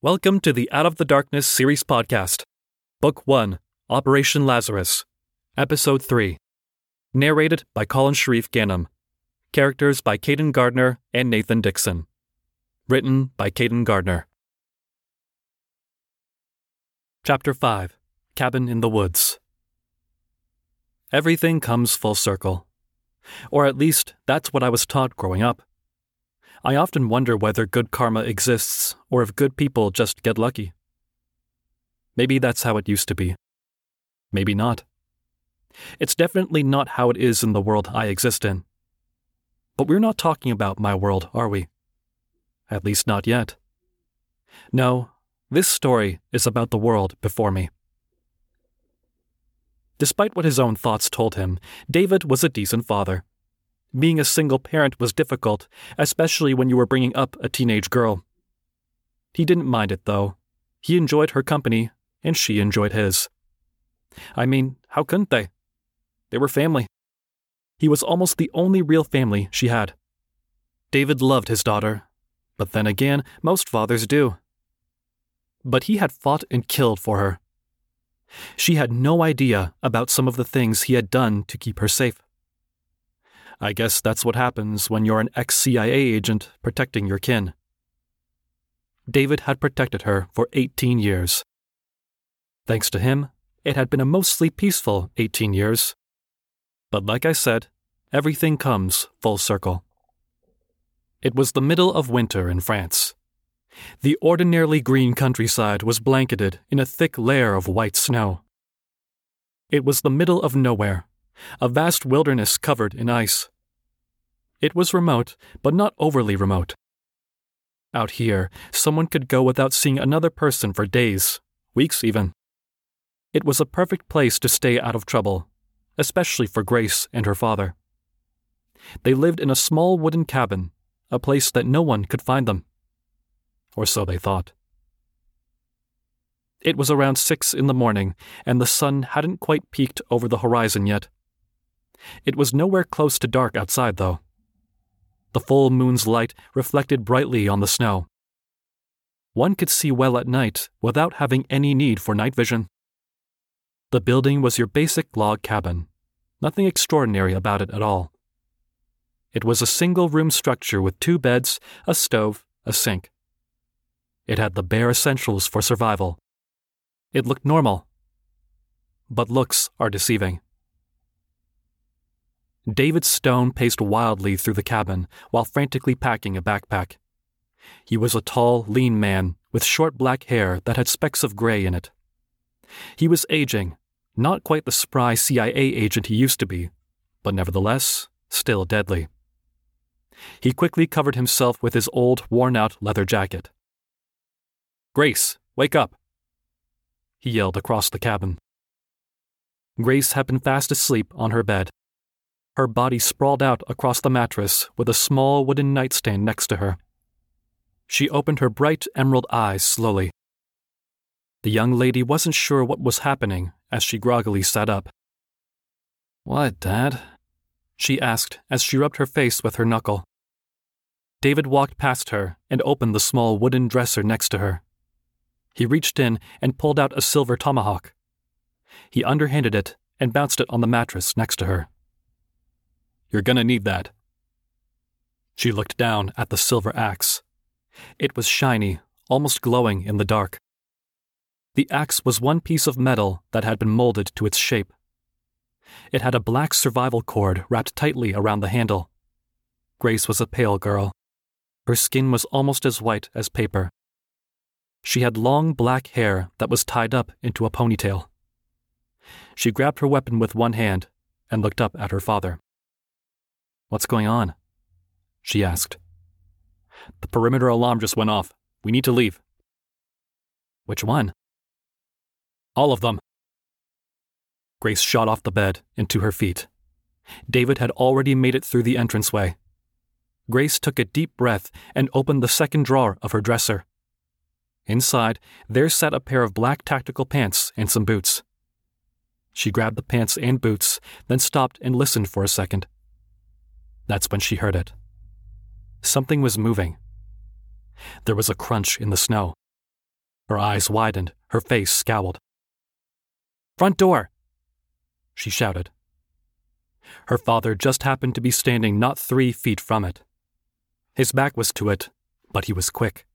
Welcome to the Out of the Darkness series podcast. Book 1 Operation Lazarus. Episode 3. Narrated by Colin Sharif Ganem. Characters by Caden Gardner and Nathan Dixon. Written by Caden Gardner. Chapter 5 Cabin in the Woods. Everything comes full circle. Or at least, that's what I was taught growing up. I often wonder whether good karma exists or if good people just get lucky. Maybe that's how it used to be. Maybe not. It's definitely not how it is in the world I exist in. But we're not talking about my world, are we? At least not yet. No, this story is about the world before me. Despite what his own thoughts told him, David was a decent father. Being a single parent was difficult, especially when you were bringing up a teenage girl. He didn't mind it, though. He enjoyed her company, and she enjoyed his. I mean, how couldn't they? They were family. He was almost the only real family she had. David loved his daughter, but then again, most fathers do. But he had fought and killed for her. She had no idea about some of the things he had done to keep her safe. I guess that's what happens when you're an ex CIA agent protecting your kin. David had protected her for 18 years. Thanks to him, it had been a mostly peaceful 18 years. But like I said, everything comes full circle. It was the middle of winter in France. The ordinarily green countryside was blanketed in a thick layer of white snow. It was the middle of nowhere, a vast wilderness covered in ice. It was remote, but not overly remote. Out here, someone could go without seeing another person for days, weeks even. It was a perfect place to stay out of trouble, especially for Grace and her father. They lived in a small wooden cabin, a place that no one could find them. Or so they thought. It was around six in the morning, and the sun hadn't quite peaked over the horizon yet. It was nowhere close to dark outside, though. The full moon's light reflected brightly on the snow. One could see well at night without having any need for night vision. The building was your basic log cabin, nothing extraordinary about it at all. It was a single room structure with two beds, a stove, a sink. It had the bare essentials for survival. It looked normal. But looks are deceiving. David Stone paced wildly through the cabin while frantically packing a backpack. He was a tall, lean man with short black hair that had specks of gray in it. He was aging, not quite the spry CIA agent he used to be, but nevertheless, still deadly. He quickly covered himself with his old, worn out leather jacket. Grace, wake up! He yelled across the cabin. Grace had been fast asleep on her bed, her body sprawled out across the mattress with a small wooden nightstand next to her. She opened her bright emerald eyes slowly. The young lady wasn't sure what was happening as she groggily sat up. What, Dad? she asked as she rubbed her face with her knuckle. David walked past her and opened the small wooden dresser next to her. He reached in and pulled out a silver tomahawk. He underhanded it and bounced it on the mattress next to her. You're gonna need that. She looked down at the silver axe. It was shiny, almost glowing in the dark. The axe was one piece of metal that had been molded to its shape. It had a black survival cord wrapped tightly around the handle. Grace was a pale girl. Her skin was almost as white as paper. She had long black hair that was tied up into a ponytail. She grabbed her weapon with one hand and looked up at her father. What's going on? She asked. The perimeter alarm just went off. We need to leave. Which one? All of them. Grace shot off the bed and to her feet. David had already made it through the entranceway. Grace took a deep breath and opened the second drawer of her dresser. Inside, there sat a pair of black tactical pants and some boots. She grabbed the pants and boots, then stopped and listened for a second. That's when she heard it. Something was moving. There was a crunch in the snow. Her eyes widened, her face scowled. Front door! She shouted. Her father just happened to be standing not three feet from it. His back was to it, but he was quick.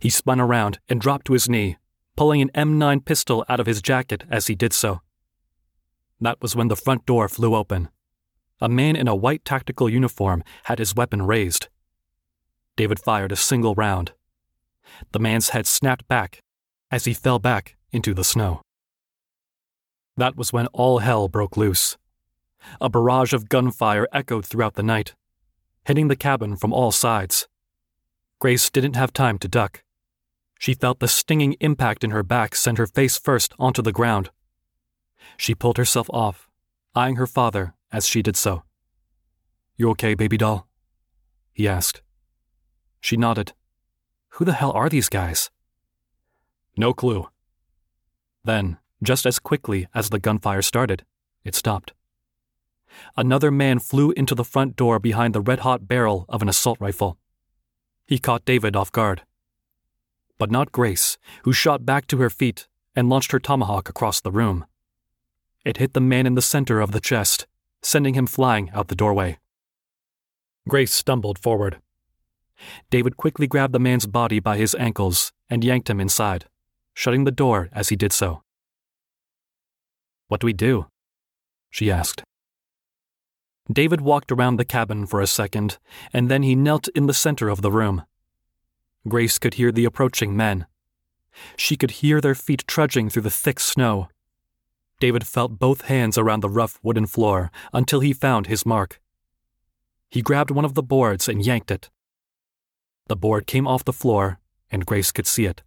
He spun around and dropped to his knee, pulling an M9 pistol out of his jacket as he did so. That was when the front door flew open. A man in a white tactical uniform had his weapon raised. David fired a single round. The man's head snapped back as he fell back into the snow. That was when all hell broke loose. A barrage of gunfire echoed throughout the night, hitting the cabin from all sides. Grace didn't have time to duck. She felt the stinging impact in her back send her face first onto the ground. She pulled herself off, eyeing her father as she did so. You okay, baby doll? He asked. She nodded. Who the hell are these guys? No clue. Then, just as quickly as the gunfire started, it stopped. Another man flew into the front door behind the red hot barrel of an assault rifle. He caught David off guard. But not Grace, who shot back to her feet and launched her tomahawk across the room. It hit the man in the center of the chest, sending him flying out the doorway. Grace stumbled forward. David quickly grabbed the man's body by his ankles and yanked him inside, shutting the door as he did so. What do we do? She asked. David walked around the cabin for a second, and then he knelt in the center of the room. Grace could hear the approaching men. She could hear their feet trudging through the thick snow. David felt both hands around the rough wooden floor until he found his mark. He grabbed one of the boards and yanked it. The board came off the floor, and Grace could see it.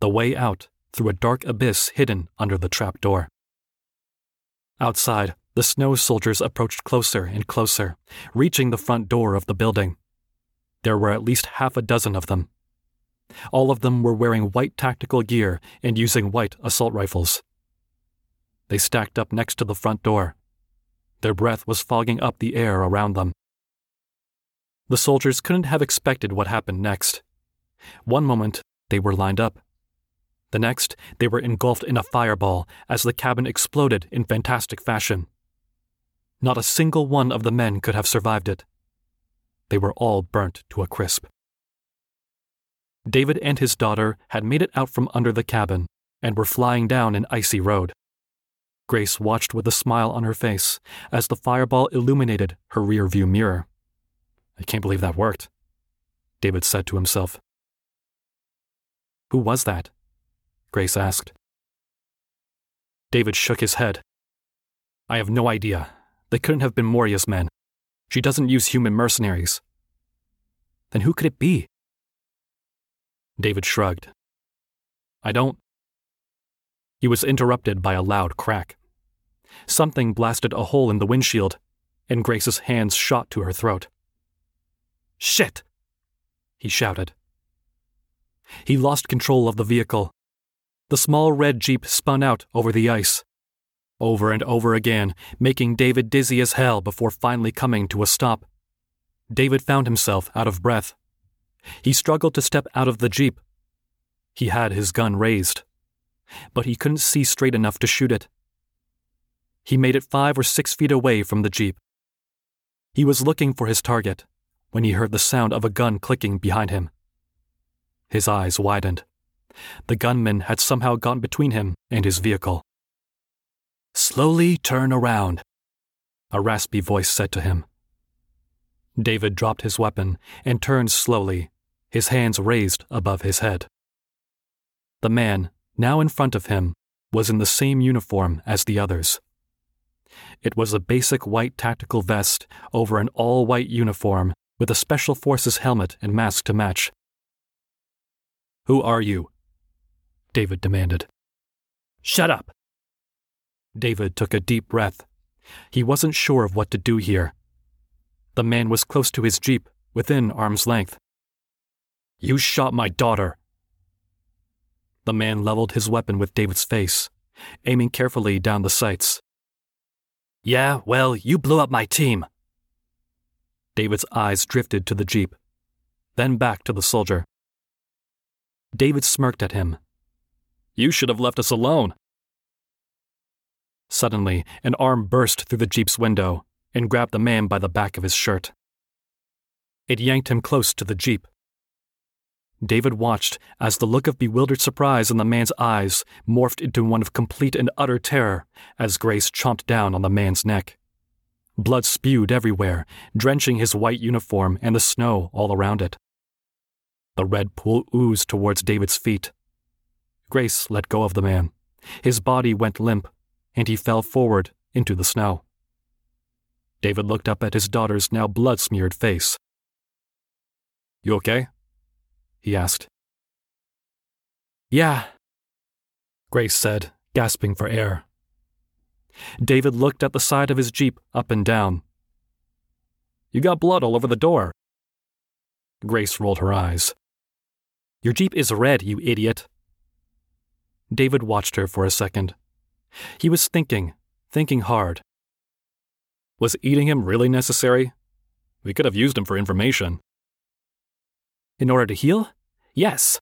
The way out through a dark abyss hidden under the trap door. Outside, the snow soldiers approached closer and closer, reaching the front door of the building. There were at least half a dozen of them. All of them were wearing white tactical gear and using white assault rifles. They stacked up next to the front door. Their breath was fogging up the air around them. The soldiers couldn't have expected what happened next. One moment, they were lined up. The next, they were engulfed in a fireball as the cabin exploded in fantastic fashion. Not a single one of the men could have survived it. They were all burnt to a crisp. David and his daughter had made it out from under the cabin and were flying down an icy road. Grace watched with a smile on her face as the fireball illuminated her rearview mirror. I can't believe that worked, David said to himself. Who was that? Grace asked. David shook his head. I have no idea. They couldn't have been Moria's men. She doesn't use human mercenaries. Then who could it be? David shrugged. I don't. He was interrupted by a loud crack. Something blasted a hole in the windshield, and Grace's hands shot to her throat. Shit! He shouted. He lost control of the vehicle. The small red jeep spun out over the ice over and over again, making David dizzy as hell before finally coming to a stop. David found himself out of breath. He struggled to step out of the Jeep. He had his gun raised, but he couldn't see straight enough to shoot it. He made it five or six feet away from the Jeep. He was looking for his target when he heard the sound of a gun clicking behind him. His eyes widened. The gunman had somehow gotten between him and his vehicle. Slowly turn around, a raspy voice said to him. David dropped his weapon and turned slowly, his hands raised above his head. The man, now in front of him, was in the same uniform as the others. It was a basic white tactical vest over an all white uniform with a Special Forces helmet and mask to match. Who are you? David demanded. Shut up, David took a deep breath. He wasn't sure of what to do here. The man was close to his jeep, within arm's length. You shot my daughter. The man leveled his weapon with David's face, aiming carefully down the sights. Yeah, well, you blew up my team. David's eyes drifted to the jeep, then back to the soldier. David smirked at him. You should have left us alone. Suddenly, an arm burst through the Jeep's window and grabbed the man by the back of his shirt. It yanked him close to the Jeep. David watched as the look of bewildered surprise in the man's eyes morphed into one of complete and utter terror as Grace chomped down on the man's neck. Blood spewed everywhere, drenching his white uniform and the snow all around it. The red pool oozed towards David's feet. Grace let go of the man. His body went limp, and he fell forward into the snow. David looked up at his daughter's now blood smeared face. You okay? He asked. Yeah, Grace said, gasping for air. David looked at the side of his Jeep up and down. You got blood all over the door. Grace rolled her eyes. Your Jeep is red, you idiot. David watched her for a second. He was thinking, thinking hard. Was eating him really necessary? We could have used him for information. In order to heal? Yes.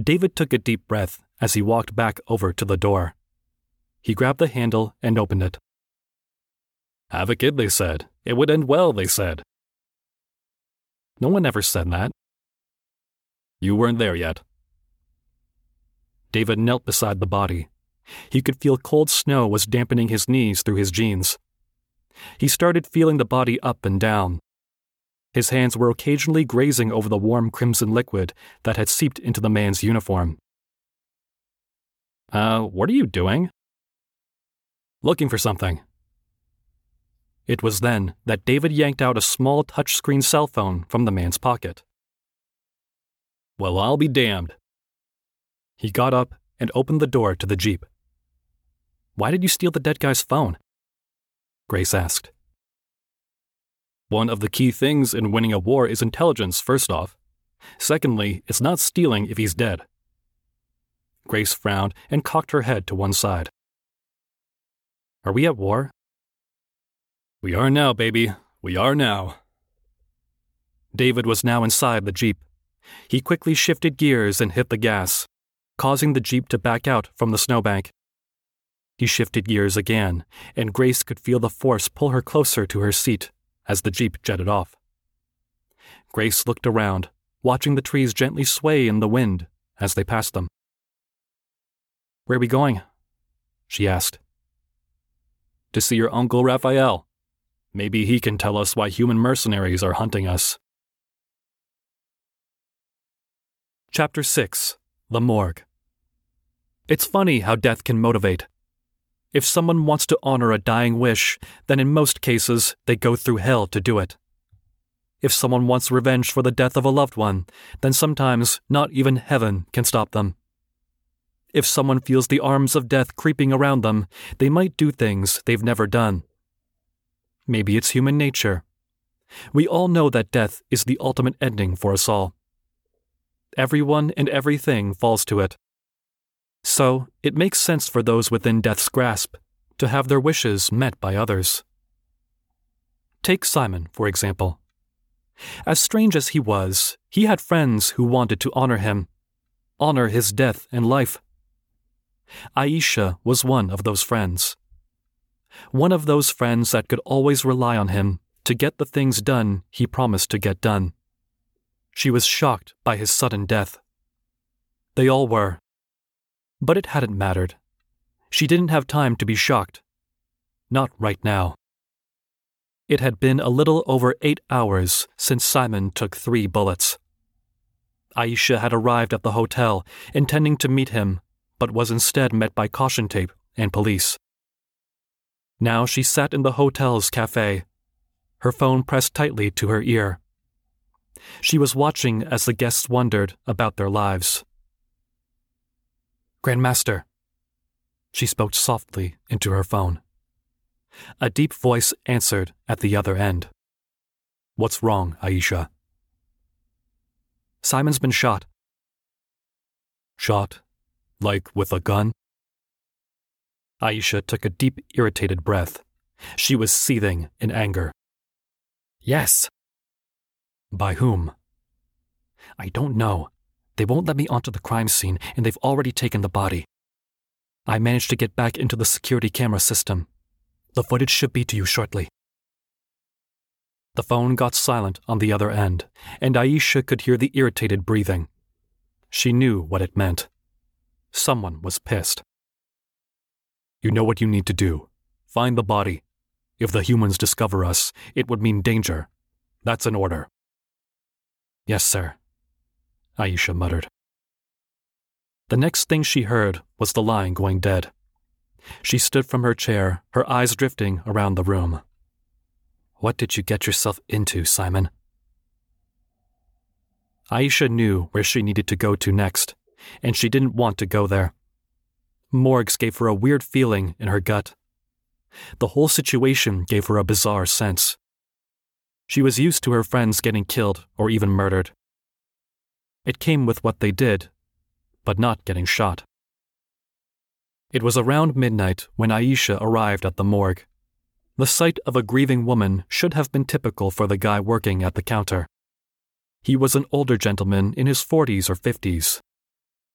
David took a deep breath as he walked back over to the door. He grabbed the handle and opened it. Have a kid, they said. It would end well, they said. No one ever said that. You weren't there yet. David knelt beside the body. He could feel cold snow was dampening his knees through his jeans. He started feeling the body up and down. His hands were occasionally grazing over the warm crimson liquid that had seeped into the man's uniform. Uh, what are you doing? Looking for something. It was then that David yanked out a small touchscreen cell phone from the man's pocket. Well, I'll be damned. He got up and opened the door to the Jeep. Why did you steal the dead guy's phone? Grace asked. One of the key things in winning a war is intelligence, first off. Secondly, it's not stealing if he's dead. Grace frowned and cocked her head to one side. Are we at war? We are now, baby. We are now. David was now inside the Jeep. He quickly shifted gears and hit the gas, causing the Jeep to back out from the snowbank. He shifted gears again, and Grace could feel the force pull her closer to her seat as the Jeep jetted off. Grace looked around, watching the trees gently sway in the wind as they passed them. Where are we going? she asked. To see your uncle Raphael. Maybe he can tell us why human mercenaries are hunting us. Chapter 6 The Morgue It's funny how death can motivate. If someone wants to honor a dying wish, then in most cases they go through hell to do it. If someone wants revenge for the death of a loved one, then sometimes not even heaven can stop them. If someone feels the arms of death creeping around them, they might do things they've never done. Maybe it's human nature. We all know that death is the ultimate ending for us all everyone and everything falls to it. So, it makes sense for those within death's grasp to have their wishes met by others. Take Simon, for example. As strange as he was, he had friends who wanted to honor him, honor his death and life. Aisha was one of those friends. One of those friends that could always rely on him to get the things done he promised to get done. She was shocked by his sudden death. They all were. But it hadn't mattered. She didn't have time to be shocked. Not right now. It had been a little over eight hours since Simon took three bullets. Aisha had arrived at the hotel, intending to meet him, but was instead met by caution tape and police. Now she sat in the hotel's cafe, her phone pressed tightly to her ear. She was watching as the guests wondered about their lives. Grandmaster. She spoke softly into her phone. A deep voice answered at the other end. What's wrong, Aisha? Simon's been shot. Shot? Like with a gun? Aisha took a deep, irritated breath. She was seething in anger. Yes, by whom? I don't know. They won't let me onto the crime scene, and they've already taken the body. I managed to get back into the security camera system. The footage should be to you shortly. The phone got silent on the other end, and Aisha could hear the irritated breathing. She knew what it meant. Someone was pissed. You know what you need to do. Find the body. If the humans discover us, it would mean danger. That's an order. Yes, sir, Aisha muttered. The next thing she heard was the line going dead. She stood from her chair, her eyes drifting around the room. What did you get yourself into, Simon? Aisha knew where she needed to go to next, and she didn't want to go there. Morgues gave her a weird feeling in her gut. The whole situation gave her a bizarre sense. She was used to her friends getting killed or even murdered. It came with what they did, but not getting shot. It was around midnight when Aisha arrived at the morgue. The sight of a grieving woman should have been typical for the guy working at the counter. He was an older gentleman in his 40s or 50s,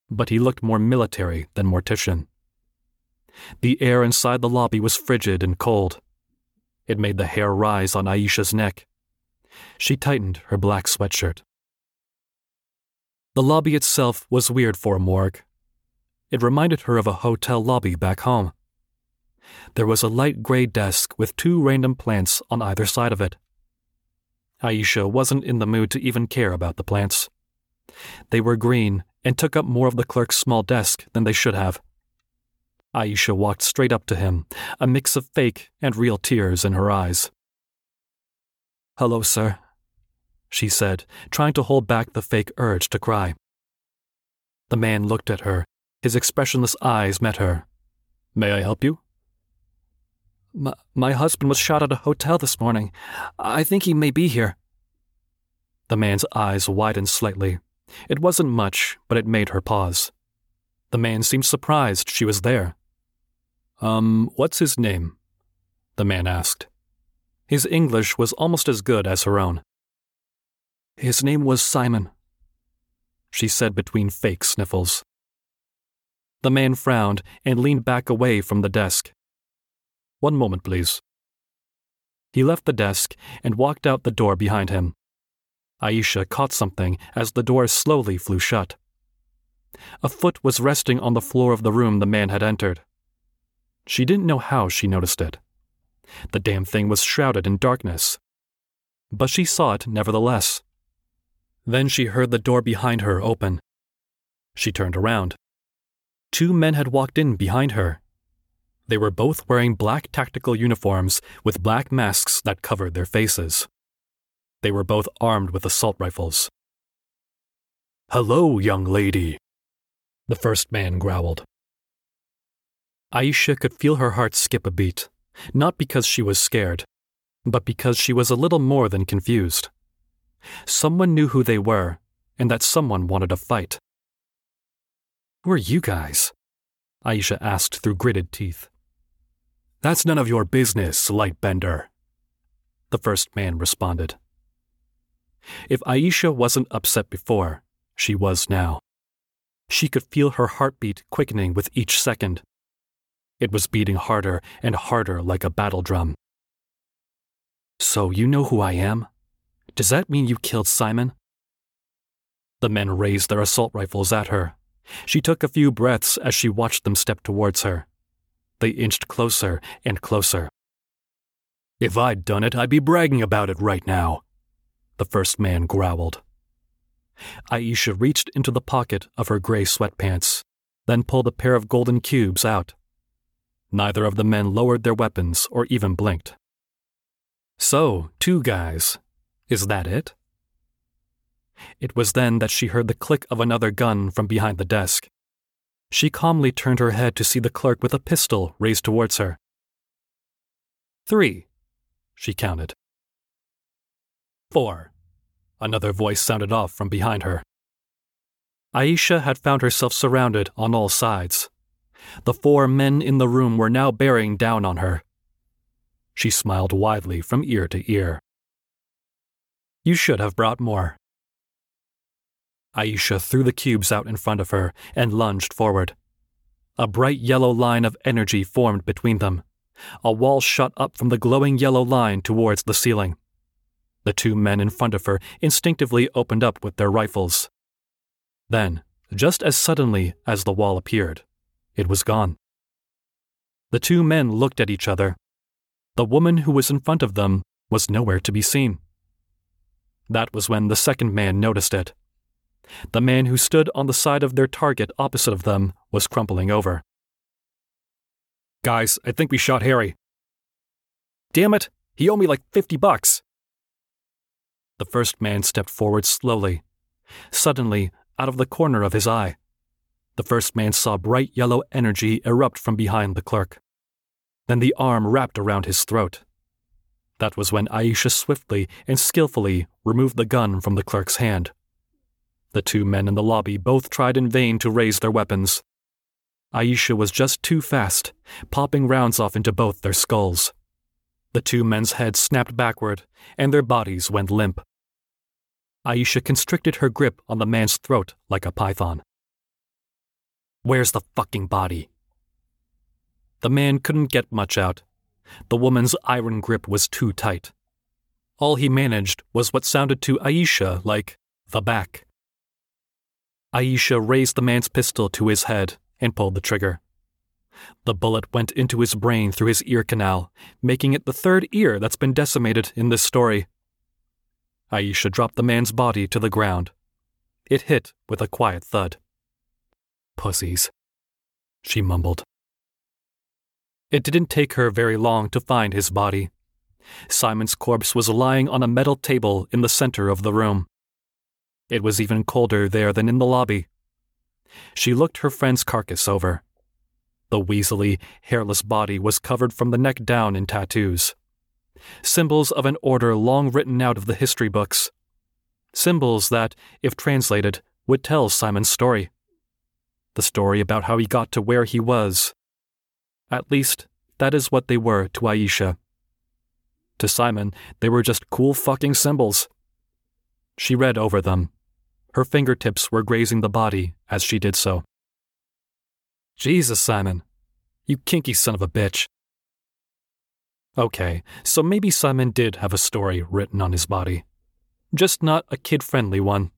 but he looked more military than mortician. The air inside the lobby was frigid and cold. It made the hair rise on Aisha's neck. She tightened her black sweatshirt. The lobby itself was weird for a morgue. It reminded her of a hotel lobby back home. There was a light gray desk with two random plants on either side of it. Aisha wasn't in the mood to even care about the plants. They were green and took up more of the clerk's small desk than they should have. Aisha walked straight up to him, a mix of fake and real tears in her eyes. Hello, sir, she said, trying to hold back the fake urge to cry. The man looked at her. His expressionless eyes met her. May I help you? My, my husband was shot at a hotel this morning. I think he may be here. The man's eyes widened slightly. It wasn't much, but it made her pause. The man seemed surprised she was there. Um, what's his name? The man asked. His English was almost as good as her own. His name was Simon, she said between fake sniffles. The man frowned and leaned back away from the desk. One moment, please. He left the desk and walked out the door behind him. Aisha caught something as the door slowly flew shut. A foot was resting on the floor of the room the man had entered. She didn't know how she noticed it. The damn thing was shrouded in darkness. But she saw it nevertheless. Then she heard the door behind her open. She turned around. Two men had walked in behind her. They were both wearing black tactical uniforms with black masks that covered their faces. They were both armed with assault rifles. Hello, young lady, the first man growled. Aisha could feel her heart skip a beat, not because she was scared, but because she was a little more than confused. Someone knew who they were, and that someone wanted a fight. Who are you guys? Aisha asked through gritted teeth. That's none of your business, Lightbender. The first man responded. If Aisha wasn't upset before, she was now. She could feel her heartbeat quickening with each second. It was beating harder and harder like a battle drum. So you know who I am? Does that mean you killed Simon? The men raised their assault rifles at her. She took a few breaths as she watched them step towards her. They inched closer and closer. If I'd done it, I'd be bragging about it right now, the first man growled. Aisha reached into the pocket of her gray sweatpants, then pulled a pair of golden cubes out. Neither of the men lowered their weapons or even blinked. So, two guys, is that it? It was then that she heard the click of another gun from behind the desk. She calmly turned her head to see the clerk with a pistol raised towards her. Three, she counted. Four. Another voice sounded off from behind her. Aisha had found herself surrounded on all sides. The four men in the room were now bearing down on her. She smiled widely from ear to ear. You should have brought more. Aisha threw the cubes out in front of her and lunged forward. A bright yellow line of energy formed between them. A wall shot up from the glowing yellow line towards the ceiling. The two men in front of her instinctively opened up with their rifles. Then, just as suddenly as the wall appeared, it was gone. The two men looked at each other. The woman who was in front of them was nowhere to be seen. That was when the second man noticed it. The man who stood on the side of their target opposite of them was crumpling over. Guys, I think we shot Harry. Damn it, he owed me like 50 bucks. The first man stepped forward slowly. Suddenly, out of the corner of his eye, the first man saw bright yellow energy erupt from behind the clerk. Then the arm wrapped around his throat. That was when Aisha swiftly and skillfully removed the gun from the clerk's hand. The two men in the lobby both tried in vain to raise their weapons. Aisha was just too fast, popping rounds off into both their skulls. The two men's heads snapped backward, and their bodies went limp. Aisha constricted her grip on the man's throat like a python. Where's the fucking body? The man couldn't get much out. The woman's iron grip was too tight. All he managed was what sounded to Aisha like the back. Aisha raised the man's pistol to his head and pulled the trigger. The bullet went into his brain through his ear canal, making it the third ear that's been decimated in this story. Aisha dropped the man's body to the ground. It hit with a quiet thud. Pussies, she mumbled. It didn't take her very long to find his body. Simon's corpse was lying on a metal table in the center of the room. It was even colder there than in the lobby. She looked her friend's carcass over. The weaselly, hairless body was covered from the neck down in tattoos symbols of an order long written out of the history books. Symbols that, if translated, would tell Simon's story. The story about how he got to where he was. At least, that is what they were to Aisha. To Simon, they were just cool fucking symbols. She read over them. Her fingertips were grazing the body as she did so. Jesus, Simon. You kinky son of a bitch. Okay, so maybe Simon did have a story written on his body. Just not a kid friendly one.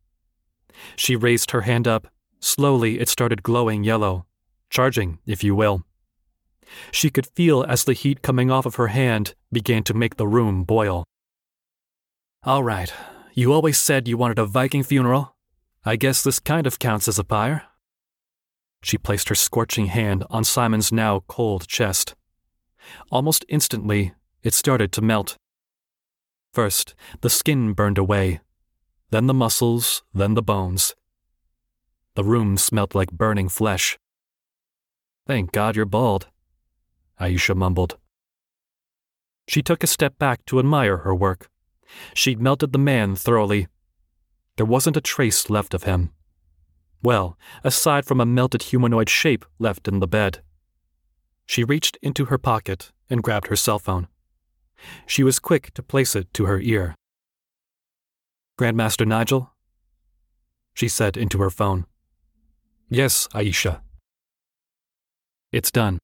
She raised her hand up. Slowly, it started glowing yellow, charging, if you will. She could feel as the heat coming off of her hand began to make the room boil. All right, you always said you wanted a Viking funeral. I guess this kind of counts as a pyre. She placed her scorching hand on Simon's now cold chest. Almost instantly, it started to melt. First, the skin burned away, then the muscles, then the bones. The room smelt like burning flesh. Thank God you're bald, Aisha mumbled. She took a step back to admire her work. She'd melted the man thoroughly. There wasn't a trace left of him. Well, aside from a melted humanoid shape left in the bed. She reached into her pocket and grabbed her cell phone. She was quick to place it to her ear. Grandmaster Nigel? She said into her phone. Yes, Aisha. It's done.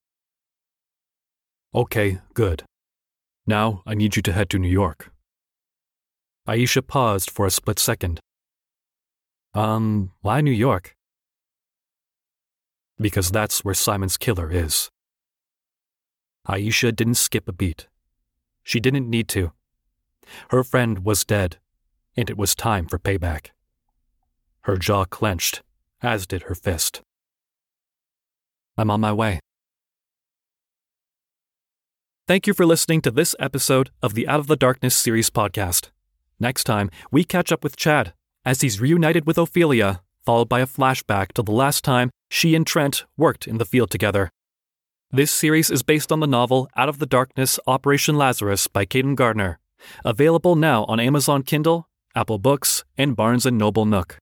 Okay, good. Now I need you to head to New York. Aisha paused for a split second. Um, why New York? Because that's where Simon's killer is. Aisha didn't skip a beat. She didn't need to. Her friend was dead, and it was time for payback. Her jaw clenched, as did her fist. I'm on my way. Thank you for listening to this episode of the Out of the Darkness series podcast. Next time, we catch up with Chad as he's reunited with Ophelia, followed by a flashback to the last time she and Trent worked in the field together. This series is based on the novel Out of the Darkness Operation Lazarus by Kayden Gardner, available now on Amazon Kindle, Apple Books, and Barnes & Noble Nook.